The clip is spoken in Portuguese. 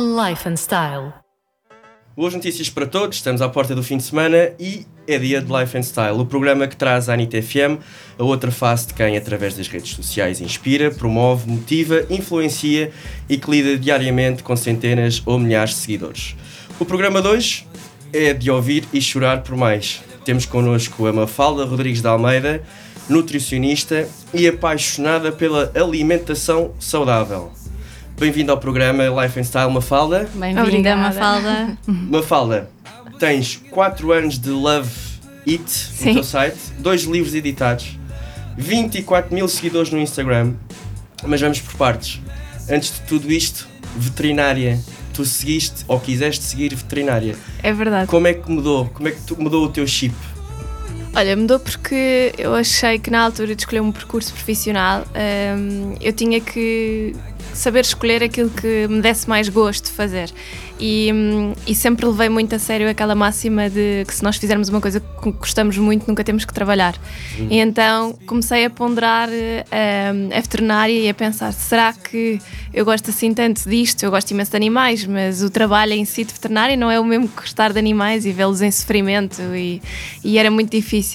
Life and Style. Boas notícias para todos, estamos à porta do fim de semana e é dia de Life and Style, o programa que traz à Anitta FM a outra face de quem, através das redes sociais, inspira, promove, motiva, influencia e que lida diariamente com centenas ou milhares de seguidores. O programa de hoje é de ouvir e chorar por mais. Temos connosco a Mafalda Rodrigues de Almeida, nutricionista e apaixonada pela alimentação saudável. Bem-vindo ao programa Life and Style Mafalda. Bem-vinda. Mafalda. Mafalda, tens 4 anos de Love It Sim. no teu site, dois livros editados, 24 mil seguidores no Instagram, mas vamos por partes. Antes de tudo isto, veterinária. Tu seguiste ou quiseste seguir veterinária. É verdade. Como é que mudou? Como é que tu- mudou o teu chip? Olha, mudou porque eu achei que na altura de escolher um percurso profissional hum, eu tinha que saber escolher aquilo que me desse mais gosto de fazer. E, hum, e sempre levei muito a sério aquela máxima de que se nós fizermos uma coisa que gostamos muito, nunca temos que trabalhar. E então comecei a ponderar hum, a veterinária e a pensar: será que eu gosto assim tanto disto? Eu gosto imenso de animais, mas o trabalho em si de veterinária não é o mesmo que gostar de animais e vê-los em sofrimento, e, e era muito difícil.